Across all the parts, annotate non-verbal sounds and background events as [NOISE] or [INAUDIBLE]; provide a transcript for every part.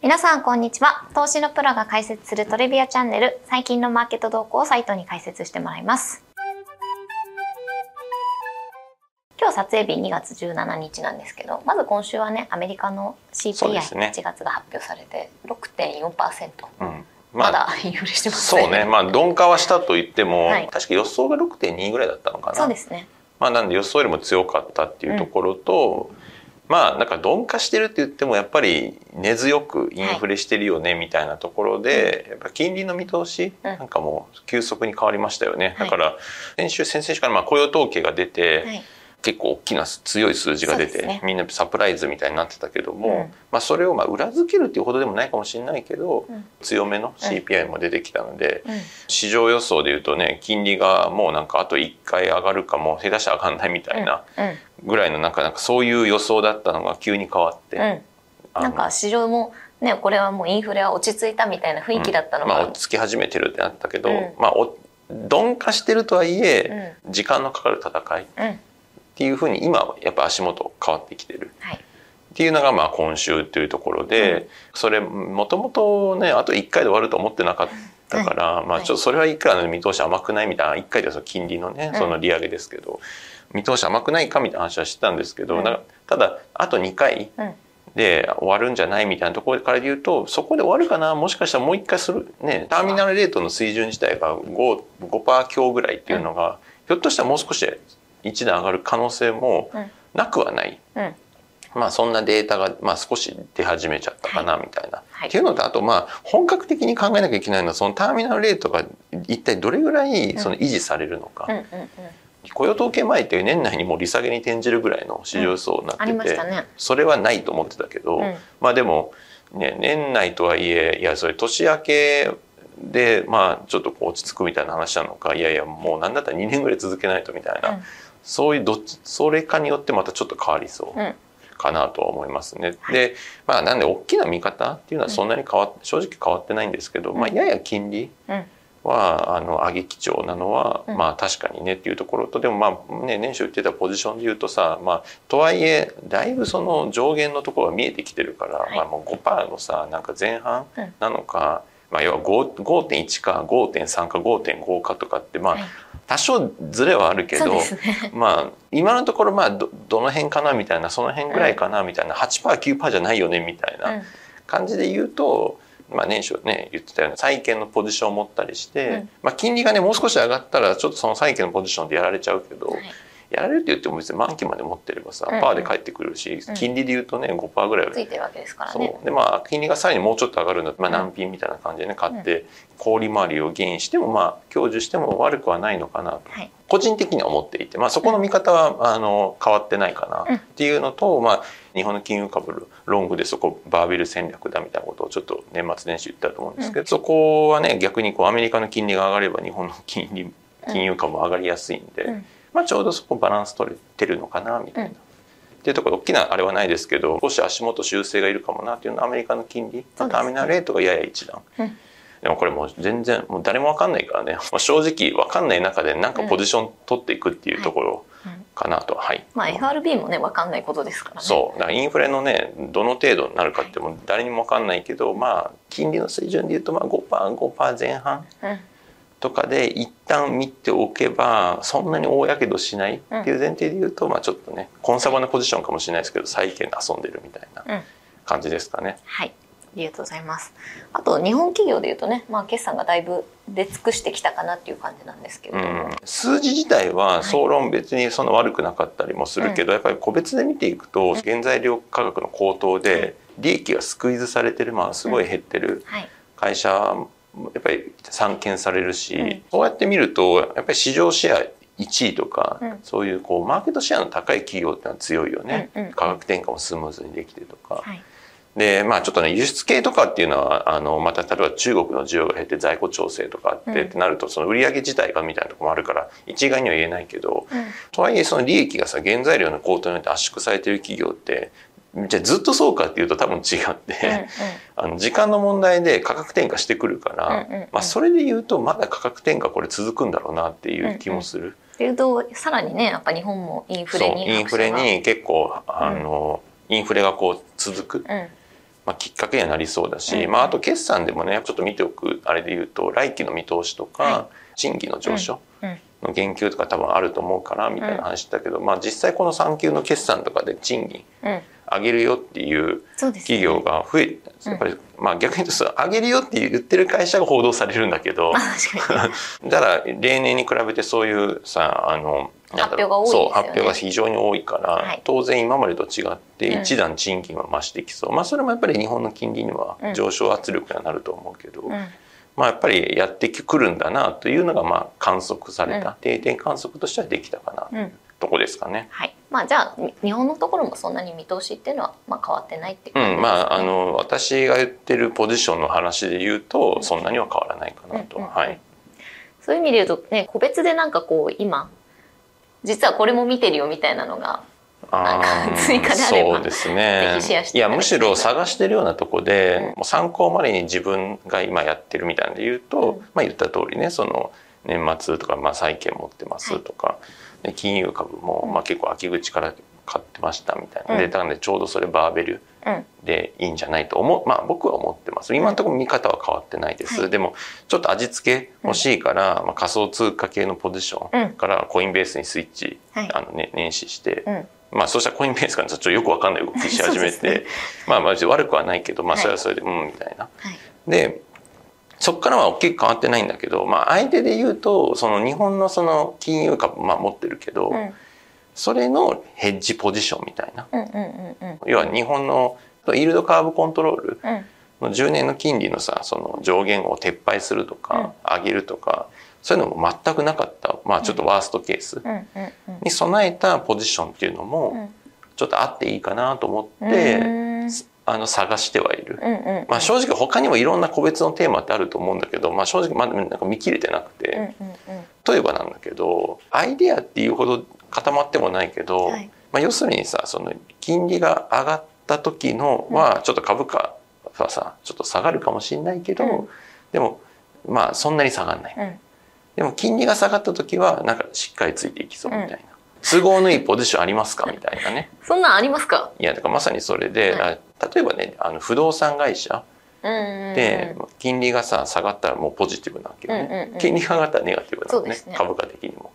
皆さんこんにちは。投資のプロが解説するトレビアチャンネル最近のマーケット動向をサイトに解説してもらいます。今日撮影日2月17日なんですけどまず今週はねアメリカの CPI1、ね、月が発表されて6.4%、うん。まだインフレしてます、ね、そうね。まあ鈍化はしたと言っても、はい、確か予想が6.2ぐらいだったのかな。そうですね。まあなんで予想よりも強かったっていうところと、うんまあなんか鈍化してるって言ってもやっぱり根強くインフレしてるよねみたいなところで、やっぱ金利の見通しなんかもう急速に変わりましたよね。だから先週先々週からまあ雇用統計が出て、結構大きな強い数字が出て、ね、みんなサプライズみたいになってたけども、うん、まあ、それをまあ裏付けるっていうほどでもないかもしれないけど、うん、強めの CPI も出てきたので、うん、市場予想でいうとね金利がもうなんかあと1回上がるかも下手したら上がんないみたいなぐらいのなんかなんかそういう予想だったのが急に変わって。なんか市場もね、これはもうインフレは落ち着いたみたいな雰囲気だったのが、まあ、落ち着き始めてるってなったけど、まあ鈍化してるとはいえ、時間のかかる戦い、っていうふうに今はやっぱ足元変わってきてる。はい、っていうのがまあ今週というところで、うん、それもともとねあと1回で終わると思ってなかったから、はい、まあちょっとそれはいくらの見通し甘くないみたいな1回でその金利のねその利上げですけど、見通し甘くないかみたいな話はしてたんですけど、ただあと2回、で終わるんじゃないみたいなところから言うとそこで終わるかなもしかしたらもう一回するねターミナルレートの水準自体が 5%, 5強ぐらいっていうのが、うん、ひょっとしたらもう少し1段上がる可能性もなくはない。うんまあそんなデータがまあ少し出始めちゃったかなみたいな。はい、っていうのとあとまあ本格的に考えなきゃいけないのはそのターミナルレートが一体どれぐらいその維持されるのか。雇用統計前って年内にもう利下げに転じるぐらいの市場予想になってて、ね、それはないと思ってたけど、うん、まあでも、ね、年内とはいえいやそれ年明けでまあちょっと落ち着くみたいな話なのかいやいやもう何だったら2年ぐらい続けないとみたいな。うんそういうどそれかによってまたちょっと変わりそうかなと思いますね。うん、でまあなんで大きな見方っていうのはそんなに変わっ正直変わってないんですけど、まあやや金利はあの上げ基調なのは、まあ確かにねっていうところとでもまあね年初言ってたポジションで言うとさまあとはいえだいぶその上限のところが見えてきてるから、まあもう5%のさなんか前半なのか、まあ要は5.1か5.3か5.5かとかってまあ、多少ずれはあるけど、ね、まあ今のところまあどどの辺かなみたいなその辺ぐらいかなみたいな 8%9% じゃないよねみたいな感じで言うと、まあ、年初ね言ってたような債券のポジションを持ったりして、うん、まあ、金利がねもう少し上がったらちょっとその債券のポジションでやられちゃうけど。はいやられるって言っても別に満期まで持ってればさ、うんうん、パーで返ってくるし、金利で言うとね5%ぐらいついてるわけですからね。そう。でまあ金利がさらにもうちょっと上がるんだまあ、難品みたいな感じでね買って、氷回りをゲインしてもまあ享受しても悪くはないのかなと、はい、個人的には思っていて、まあ、そこの見方は、あの変わってないかなっていうのと、まあ日本の金融株ロングでそこバーベル戦略だみたいなことをちょっと年末年始言ったと思うんですけど、そこはね逆にこうアメリカの金利が上がれば日本の金利金融株も上がりやすいんで。まあ、ちょうどそこバランス取れてるのかなみたいな。うん、っていうところ大きなあれはないですけど少し足元修正がいるかもなっていうのはアメリカの金利、ターミナルレートがやや一段。うん。でもこれもう全然もう誰も分かんないからね、[LAUGHS] まあ、正直分かんない中でなんかポジション取っていくっていうところかなと、はい、まあ FRB もね分かんないことですからね。そう。だからインフレのねどの程度になるかっても誰にも分かんないけどまあ金利の水準でいうとまあ 5%5% 前半、うんとかで一旦見ておけばそんなに大やけどしないっていう前提で言うと、うん、まあちょっとねコンサバなポジションかもしれないですけど債券で遊んでるみたいな感じですかね。うん、はい。ありがとうございます。あと日本企業でいうとね、まあ決算がだいぶ出尽くしてきたかなっていう感じなんですけど、うん、数字自体は総論別にそんな悪くなかったりもするけど、はい、やっぱり個別で見ていくと原材料価格の高騰で利益がスクイーズされてるまあすごい減ってる会社やっぱり散見されるし、うん、そうやって見るとやっぱり市場シェア1位とか、うん、そういうこうマーケットシェアの高い企業ってのは強いよね、うんうん、価格転嫁もスムーズにできてとか。はい。でまあちょっとね輸出系とかっていうのはあのまた例えば中国の需要が減って在庫調整とかって、ってなるとその売上自体がみたいなところもあるから一概には言えないけど、うん、とはいえその利益がさ原材料の高騰によって圧縮されてる企業ってじゃあずっとそうかっていうと多分違って、うんうん、[LAUGHS] あの時間の問題で価格転嫁してくるから、うんうんうん、まあ、それで言うとまだ価格転嫁これ続くんだろうなっていう気もする。うんうん、っていうとさらにねやっぱ日本もインフレにインフレに結構あの、うん、インフレがこう続く。うん。まあ、きっかけにはなりそうだし、うん、まあ、あと決算でもねちょっと見ておくあれで言うと来期の見通しとか、賃金の上昇の言及とか多分あると思うからみたいな話だけど、まあ、実際この産休の決算とかで賃金上げるよっていう企業が増え、やっぱり、まあ逆に言うと上げるよって言ってる会社が報道されるんだけど [LAUGHS] [LAUGHS] だから例年に比べてそういうさあの発表が多いね。そう発表が非常に多いから、はい、当然今までと違って一段賃金は増してきそう、うん、まあそれもやっぱり日本の金利には上昇圧力にはなると思うけど、うん、まあやっぱりやってくるんだなというのがまあ観測された、うん、定点観測としてはできたかな、とこですかね。はい。まあじゃあ日本のところもそんなに見通しっていうのはまあ変わってないっていう、ね、うん、まああの私が言ってるポジションの話で言うと、そんなには変わらないかなと、はい。そういう意味で言うとね個別でなんかこう今実はこれも見てるよみたいなのが追加であればそうですね。いやむしろ探してるようなとこで、うん、もう参考までに自分が今やってるみたいなので言うと、うん、まあ言った通りねその年末とか、まあ、債券持ってますとか、はい、金融株も、まあ、結構秋口から買ってましたみたいな、うん、でなんでちょうどそれバーベルでいいんじゃないと思う。まあ僕は思ってます。今のところ見方は変わってないです、はい、でもちょっと味付け欲しいから、まあ、仮想通貨系のポジションからコインベースにスイッチ、あのね、年始して、まあそうしたらコインベースからちょっとよくわかんない動きし始めて、ね、まあまあ悪くはないけど、まあそれはそれで、うんみたいな。でそこからは大きく変わってないんだけど、まあ相手で言うとその日本のその金融株、まあ、持ってるけど、うん。それのヘッジポジションみたいな、要は日本のイールドカーブコントロールの10年の金利のさその上限を撤廃するとか、上げるとかそういうのも全くなかった、まあ、ちょっとワーストケースに備えたポジションっていうのもちょっとあっていいかなと思って、あの探してはいる、まあ、正直他にもいろんな個別のテーマってあると思うんだけど、まあ、正直まだなんか見切れてなくて、例えばなんだけどアイデアっていうほど固まってもないけど、はい、まあ、要するにさその金利が上がった時のはちょっと株価はさちょっと下がるかもしれないけど、うん、でもまあそんなに下がんない、うん、でも金利が下がった時はなんかしっかりついていきそうみたいな、うん、都合のいいポジションありますか？みたいなね。そんなんありますか？いやだからまさにそれで、例えばねあの不動産会社で金利がさ下がったらもうポジティブなわけよね、金利が上がったらネガティブなのね、ね、株価的にも。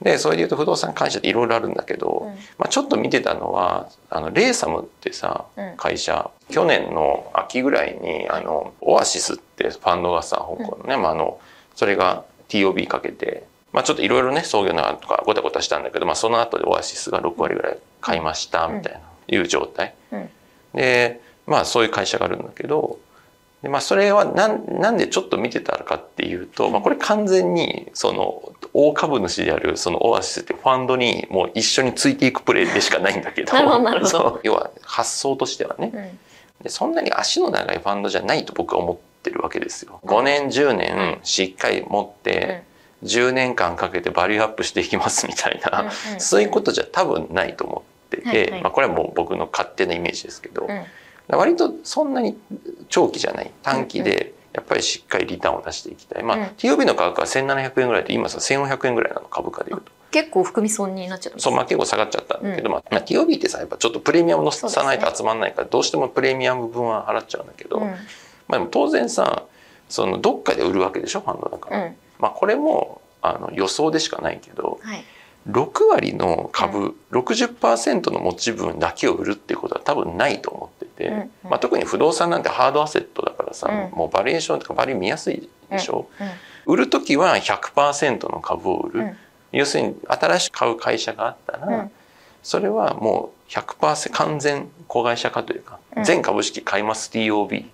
でそれでいうと不動産会社っていろいろあるんだけど、うん、まあ、ちょっと見てたのはあのレーサムってさ、会社去年の秋ぐらいにあのオアシスってファンドがさ香港のね、まあ、あのそれが TOB かけて、まあ、ちょっといろいろね創業のとかごたごたしたんだけど、まあ、その後でオアシスが6割ぐらい買いましたみたいな、いう状態、でまあそういう会社があるんだけどでまあ、それはなんなんでちょっと見てたかっていうと、まあ、これ完全にその大株主であるそのオアシスってファンドにもう一緒についていくプレーでしかないんだけど要は発想としてはね、うん、でそんなに足の長いファンドじゃないと僕は思ってるわけですよ。5年10年しっかり持って、10年間かけてバリューアップしていきますみたいな、そういうことじゃ多分ないと思ってて、はいはい、まあ、これはもう僕の勝手なイメージですけど。うん。割とそんなに長期じゃない。短期でやっぱりしっかりリターンを出していきたい、まあ、うん、TOB の価格は1700円ぐらいで今さ1400円ぐらいなの株価でいうと。結構含み損になっちゃったそうまあ結構下がっちゃったんだけど、うん、まあ、TOB ってさやっぱちょっとプレミアムのさないと集まらないからどうしてもプレミアム分は払っちゃうんだけど、うん、まあでも当然さそのどっかで売るわけでしょファンドだから、まあこれもあの予想でしかないけど、はい。6割の株、うん、60%の持ち分だけを売るっていうことは多分ないと思ってて、うんうん、まあ、特に不動産なんてハードアセットだからさ、うん、もうバリエーションとかバリュー見やすいでしょ、うん。うん、売る時は100%の株を売る、要するに新しく買う会社があったら、それはもう100%完全子会社化というか、全株式買います TOB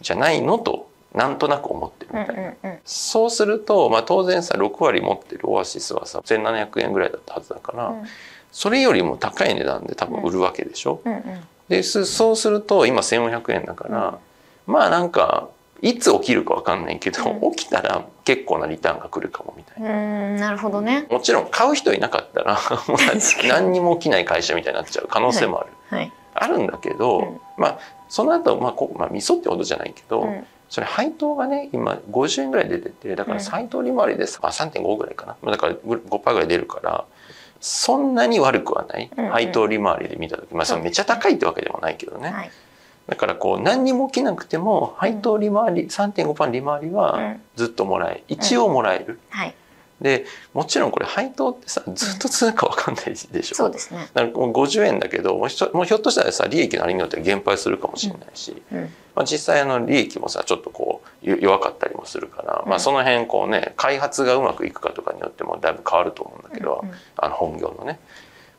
じゃないのとなんとなく思ってるみたいな、うんうんうん、そうすると、まあ、当然さ6割持ってるオアシスはさ1700円ぐらいだったはずだから、うん、それよりも高い値段で多分売るわけでしょ、うんうん、でそうすると今1400円だから、うん、まあなんかいつ起きるか分かんないけど、うん、起きたら結構なリターンが来るかもみたいな。うんなるほどね。もちろん買う人いなかったら [LAUGHS] 何にも起きない会社みたいになっちゃう可能性もある。はいはい、あるんだけど、うん、まあその後まあこまあ味噌ってほどじゃないけど、うん、それ配当がね今50円ぐらい出ててだから配当利回りで、まあ、3.5ぐらいかな。だから5%ぐらい出るからそんなに悪くはない、配当利回りで見た時。まあそれめっちゃ高いってわけでもないけどね、はい、だからこう何にも起きなくても配当利回り、うん、3.5%利回りはずっともらえ一応もらえる。はいでもちろんこれ配当ってさずっと続くか分かんないでしょ、うん、そうですね。だからもう50円だけどもうひょっとしたらさ利益のありによっては減配するかもしれないし、うん、まあ、実際あの利益もさちょっとこう弱かったりもするから、まあ、その辺こうね開発がうまくいくかとかによってもだいぶ変わると思うんだけど、あの本業のね。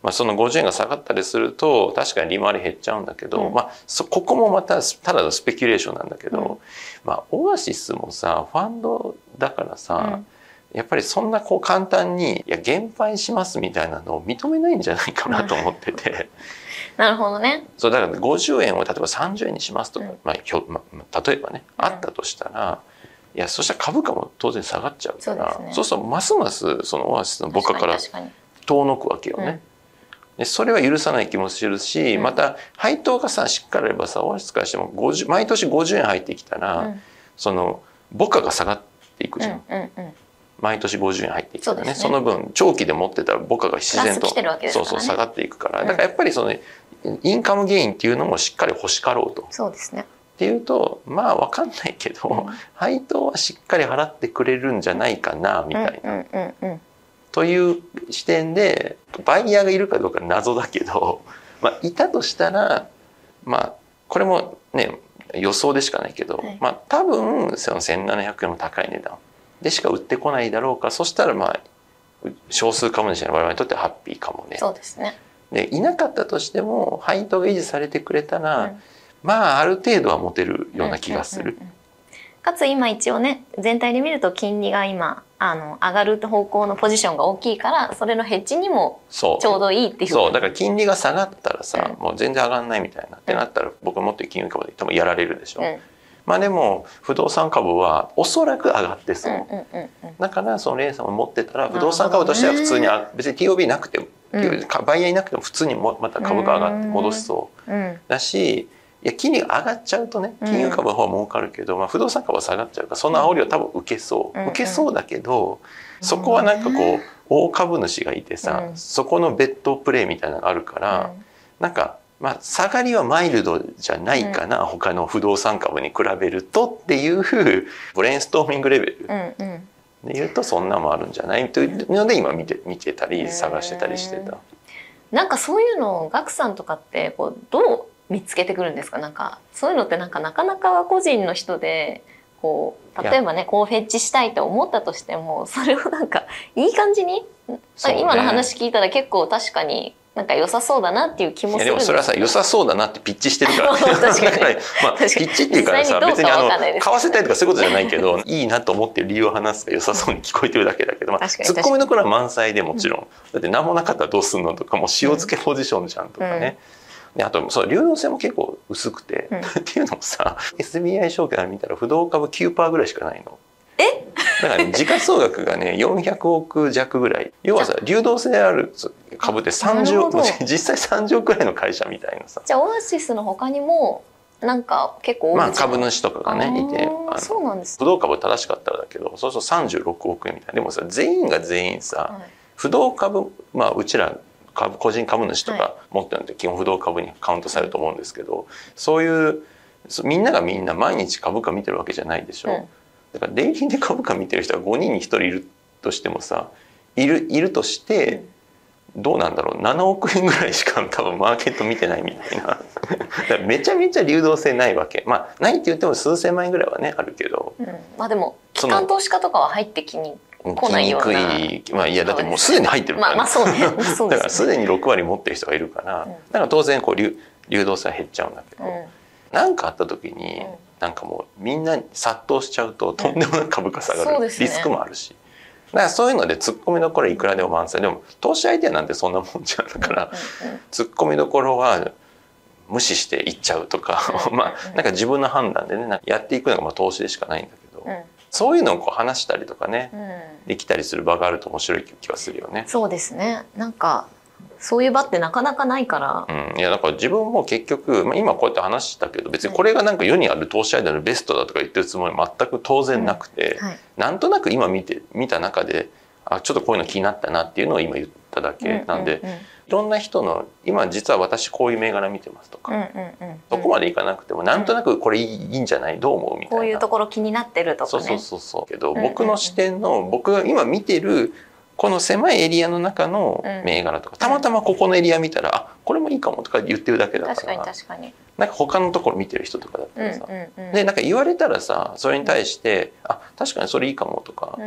まあ、その50円が下がったりすると確かに利回り減っちゃうんだけど、うん、まあ、そここもまたただのスペキュレーションなんだけど、うん、まあ、オアシスもさファンドだからさ、うん、やっぱりそんなこう簡単にいや減配しますみたいなのを認めないんじゃないかなと思ってて。[LAUGHS] なるほどね。そうだから50円を例えば30円にしますとか、まあひょまあ、例えばね、あったとしたらいやそしたら株価も当然下がっちゃうからそう、ね,、するとますますそのオアシスの僕から遠のくわけよね。でそれは許さない気もするし、また配当がさしっかりあればさオアシスからしても毎年50円入ってきたら、うん、その母価が下がっていくじゃん。うんうんうん毎年50円入ってきたらね、ね、その分長期で持ってたら母価が自然と、ね、そうそう下がっていくから。だからやっぱりそのインカムゲインっていうのもしっかり欲しかろうと。そうですね。っていうとまあ分かんないけど、うん、配当はしっかり払ってくれるんじゃないかなみたいな。うんうんうんうん。という視点でバイヤーがいるかどうか謎だけど、まあ、いたとしたらまあこれもね予想でしかないけど、はい、まあ多分その1,700円の高い値段でしか売ってこないだろうか。そしたらまあ少数株主の我々にとってはハッピーかもね。そうですね。でいなかったとしても配当が維持されてくれたら、うん、まあある程度は持てるような気がする。かつ今一応ね全体で見ると金利が今あの上がる方向のポジションが大きいからそれのヘッジにもちょうどいいっていう。そう。だから金利が下がったらさ、うん、もう全然上がんないみたいなってなったら、僕もっと金融株で多分やられるでしょ、うん、まあでも不動産株はおそらく上がってそう,、だからそのレイさんを持ってたら不動産株としては普通に別に TOB なくても、うん、バイヤーいなくても普通にもまた株価上がって戻しそう。だし、いや金利が上がっちゃうとね金融株の方は儲かるけど、まあ、不動産株は下がっちゃうからその煽りは多分受けそう、受けそうだけど、そこはなんかこう大株主がいてさ、そこのベッドプレイみたいなのがあるから、うん、なんかまあ下がりはマイルドじゃないかな、うん、他の不動産株に比べるとっていうブレインストーミングレベル。で言うとそんなもあるんじゃないというので今見て見てたり探してたりしてた。なんかそういうのをガクさんとかってこうどう見つけてくるんですか？なんかそういうのってなんかなかなか個人の人でこう例えばねこうフェッチしたいと思ったとしてもそれをなんかいい感じに、ね、今の話聞いたら結構確かになんか良さそうだなっていう気もするでもそれはさ良さそうだなってピッチしてるから、[LAUGHS] ね、確かに。まあ、ピッチっていうからさ別にあの買わせたいとかそういうことじゃないけど [LAUGHS] いいなと思ってる理由を話すか良さそうに聞こえてるだけだけど、まあ、ツッコミどころは満載でもちろん、うん、だって何もなかったらどうすんのとかもう塩漬けポジションじゃんとかね、うん。うんであとそう流動性も結構薄くて、うん、[LAUGHS] っていうのもさ SBI 証券見たら不動株9%ぐらいしかないの。え？だから、ね、時価総額がね [LAUGHS] 400億弱ぐらい。要はさ流動性ある株って30億 [LAUGHS] 実際30億ぐらいの会社みたいなさ。じゃあオアシスの他にもなんか結構まあ株主とかがねいてそうなんです、不動株正しかったらだけどそうすると36億円みたいな。でもさ全員が全員さ、はい、不動株まあうちら株個人株主とか持ってるのって基本不動株にカウントされると思うんですけどそういうみんながみんな毎日株価見てるわけじゃないでしょ、うん、だからデイリーで株価見てる人が5人に1人いるとしてもさいるいるとして、どうなんだろう。7億円ぐらいしか多分マーケット見てないみたいな。めちゃめちゃ流動性ないわけ。まあないって言っても数千万円ぐらいはねあるけど、うん、まあでも機関投資家とかは入ってきに来ないような。い。まあいやだってもうすでに入ってるから、ね、まあまあそうね。[LAUGHS] そうだからすでに6割持ってる人がいるから、うん、だから当然こう流流動性は減っちゃうんだけど、何、うん、かあった時に、うん、なんかもうみんな殺到しちゃうととんでもなく株価下がる、リスクもあるし。だからそういうので突っ込みどころいくらでも満載でも投資アイデアなんてそんなもんじゃんだから、突っ込みどころは無視していっちゃうとかまあなんか自分の判断でねやっていくのがまあ投資でしかないんだけど、そういうのをこう話したりとかね、うん、できたりする場があると面白い気はするよね。そうですね。なんかそういう場ってなかなかないから。うん、いやだから自分も結局、まあ、今こうやって話したけど別にこれがなんか世にある投資アイデアのベストだとか言ってるつもりは全く当然なくて、うん。はい、なんとなく今見て見た中であちょっとこういうの気になったなっていうのを今言っただけなんで、いろんな人の今実は私こういう銘柄見てますとか、そこまでいかなくてもなんとなくこれいいんじゃない？どう思う？みたいな。こういうところ気になってるとかね。そうそうそうけど、僕の視点の僕が今見てるこの狭いエリアの中の銘柄とか、たまたまここのエリア見たら、あこれもいいかもとか言ってるだけだから確かに確かに。なんか他のところ見てる人とかだったらさ、でなんか言われたらさそれに対して「あ確かにそれいいかも」とか,、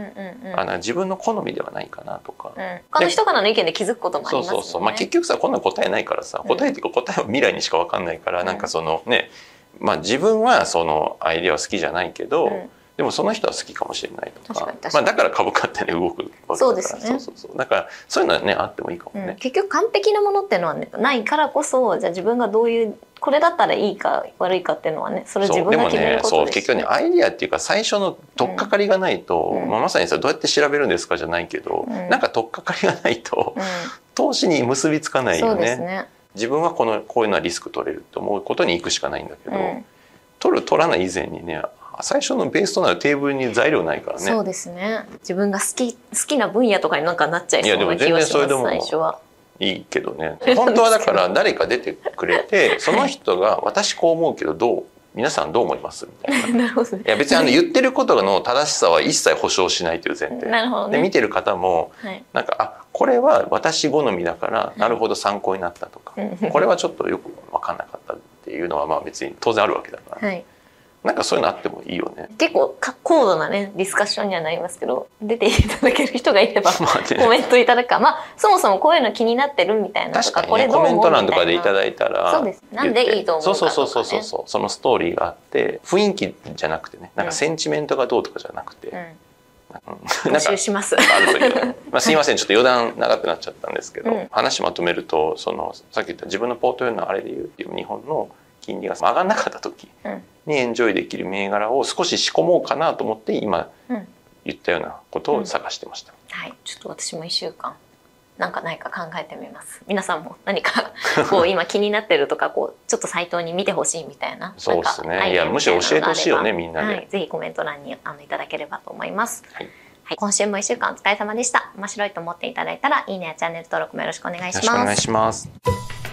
あの自分の好みではないかなとか、他の人からの意見で気づくこともありますよね。そうそうそう、まあ、結局さこんな答えないからさ答えっていうか答えは未来にしか分かんないから、なんかそのねまあ自分はそのアイデアは好きじゃないけど、でもその人は好きかもしれないとか。まあ、だから株価ってね動くわけだから。そうですね。そうそうそう。だからそういうのはねあってもいいかもね、うん、結局完璧なものっていうのは、ね、ないからこそじゃあ自分がどういうこれだったらいいか悪いかっていうのはねそれ自分が決めることです、ね、そう。結局ねアイディアっていうか最初の取っかかりがないと、うん、まあ、まさにさどうやって調べるんですかじゃないけど、うん、なんか取っかかりがないと、投資に結びつかないよね。ね。自分はこのこういうのはリスク取れると思うことに行くしかないんだけど、取る取らない以前にね最初のベースとなるテーブルに材料ないからねそうですね自分が好き好きな分野とかになんかなっちゃいそうな気はします最初は。いいけどね本当はだから誰か出てくれて [LAUGHS] その人が「私こう思うけどどう皆さんどう思います?」みたいな。[LAUGHS] なるほどいや別にあの言ってることの正しさは一切保証しないという前提。[LAUGHS] なるほど、ね、で見てる方も、はい、なんかあこれは私好みだからなるほど参考になったとか、これはちょっとよく分かんなかったっていうのはまあ別に当然あるわけだから。はいなんかそういうのあってもいいよね。結構高度なねディスカッションにはなりますけど出ていただける人がいれば [LAUGHS] コメントいただくか。まあそもそもこういうの気になってるみたいなとか、ね、これどう思うコメント欄とかでいただいたらそうです。なんでいいと思うか、ね、そうそうそうそうそう。そのストーリーがあって雰囲気じゃなくてね。なんかセンチメントがどうとかじゃなくて。うん。募集します。あるとい [LAUGHS] まあ、すいません、ちょっと余談長くなっちゃったんですけど、うん、話まとめると、その、さっき言った自分のポートフォリオのあれで言うっていう日本の金利が上がらなかった時にエンジョイできる銘柄を少し仕込もうかなと思って今言ったようなことを探してました、うん、はい。ちょっと私も1週間なんかないか考えてみます。皆さんも何か [LAUGHS] こう今気になってるとかこうちょっとサイトに見てほしいみたいなそうですね。いやむしろ教えてほしいよねみんなで、はい、ぜひコメント欄にあのいただければと思います、はい。はい、今週も1週間お疲れ様でした。面白いと思っていただいたらいいねやチャンネル登録もよろしくお願いします。よろしくお願いします